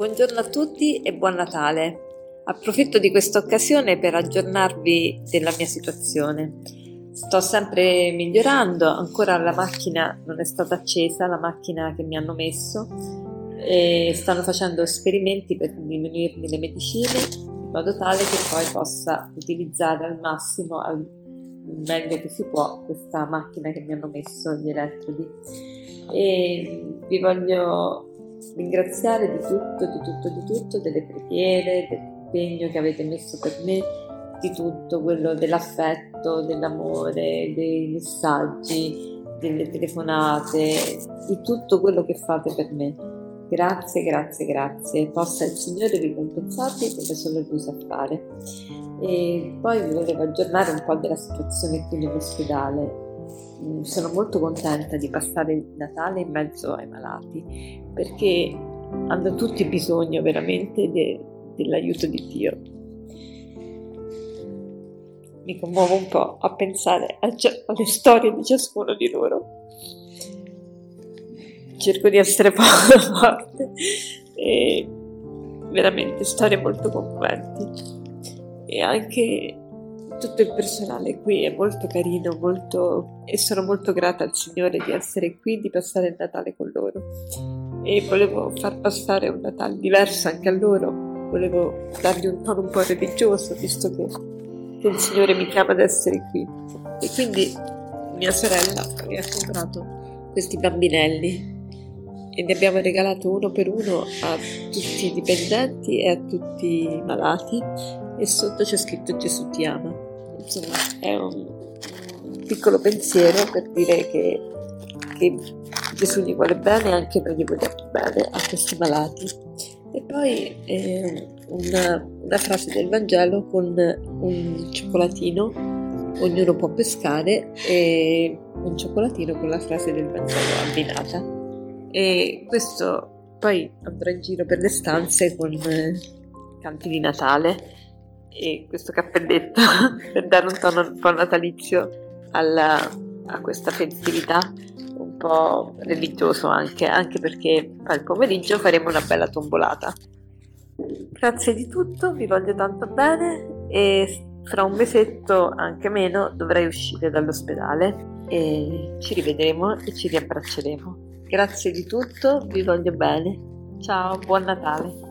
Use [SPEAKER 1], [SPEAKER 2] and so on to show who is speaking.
[SPEAKER 1] Buongiorno a tutti e buon Natale. Approfitto di questa occasione per aggiornarvi della mia situazione. Sto sempre migliorando, ancora la macchina non è stata accesa, la macchina che mi hanno messo, e stanno facendo esperimenti per diminuirmi le medicine in modo tale che poi possa utilizzare al massimo, al meglio che si può, questa macchina che mi hanno messo gli elettrodi. E vi voglio ringraziare di tutto, di tutto, di tutto, delle preghiere, dell'impegno che avete messo per me, di tutto quello dell'affetto, dell'amore, dei messaggi, delle telefonate, di tutto quello che fate per me. Grazie, grazie, grazie. Possa il Signore ricompensarvi come solo Lui sa fare. E poi vi volevo aggiornare un po' della situazione qui nell'ospedale sono molto contenta di passare il Natale in mezzo ai malati perché hanno tutti bisogno veramente de, dell'aiuto di Dio. Mi commuovo un po' a pensare a, alle storie di ciascuno di loro. Cerco di essere poco forte e veramente storie molto commoventi e anche tutto il personale qui è molto carino molto... e sono molto grata al Signore di essere qui, di passare il Natale con loro. E volevo far passare un Natale diverso anche a loro, volevo dargli un tono un po' religioso, visto che, che il Signore mi chiama ad essere qui. E quindi mia sorella mi ha comprato questi bambinelli e ne abbiamo regalato uno per uno a tutti i dipendenti e a tutti i malati e sotto c'è scritto Gesù ti ama insomma è un piccolo pensiero per dire che, che Gesù gli vuole bene anche noi gli vogliamo bene a questi malati. E poi eh, una, una frase del Vangelo con un cioccolatino, ognuno può pescare, e un cioccolatino con la frase del Vangelo abbinata. E questo poi andrà in giro per le stanze con eh, canti di Natale e questo cappelletto per dare un tono un po' natalizio alla, a questa festività un po' religioso anche, anche perché al pomeriggio faremo una bella tombolata. Grazie di tutto, vi voglio tanto bene e fra un mesetto, anche meno, dovrei uscire dall'ospedale e ci rivedremo e ci riabbracceremo. Grazie di tutto, vi voglio bene. Ciao, buon Natale.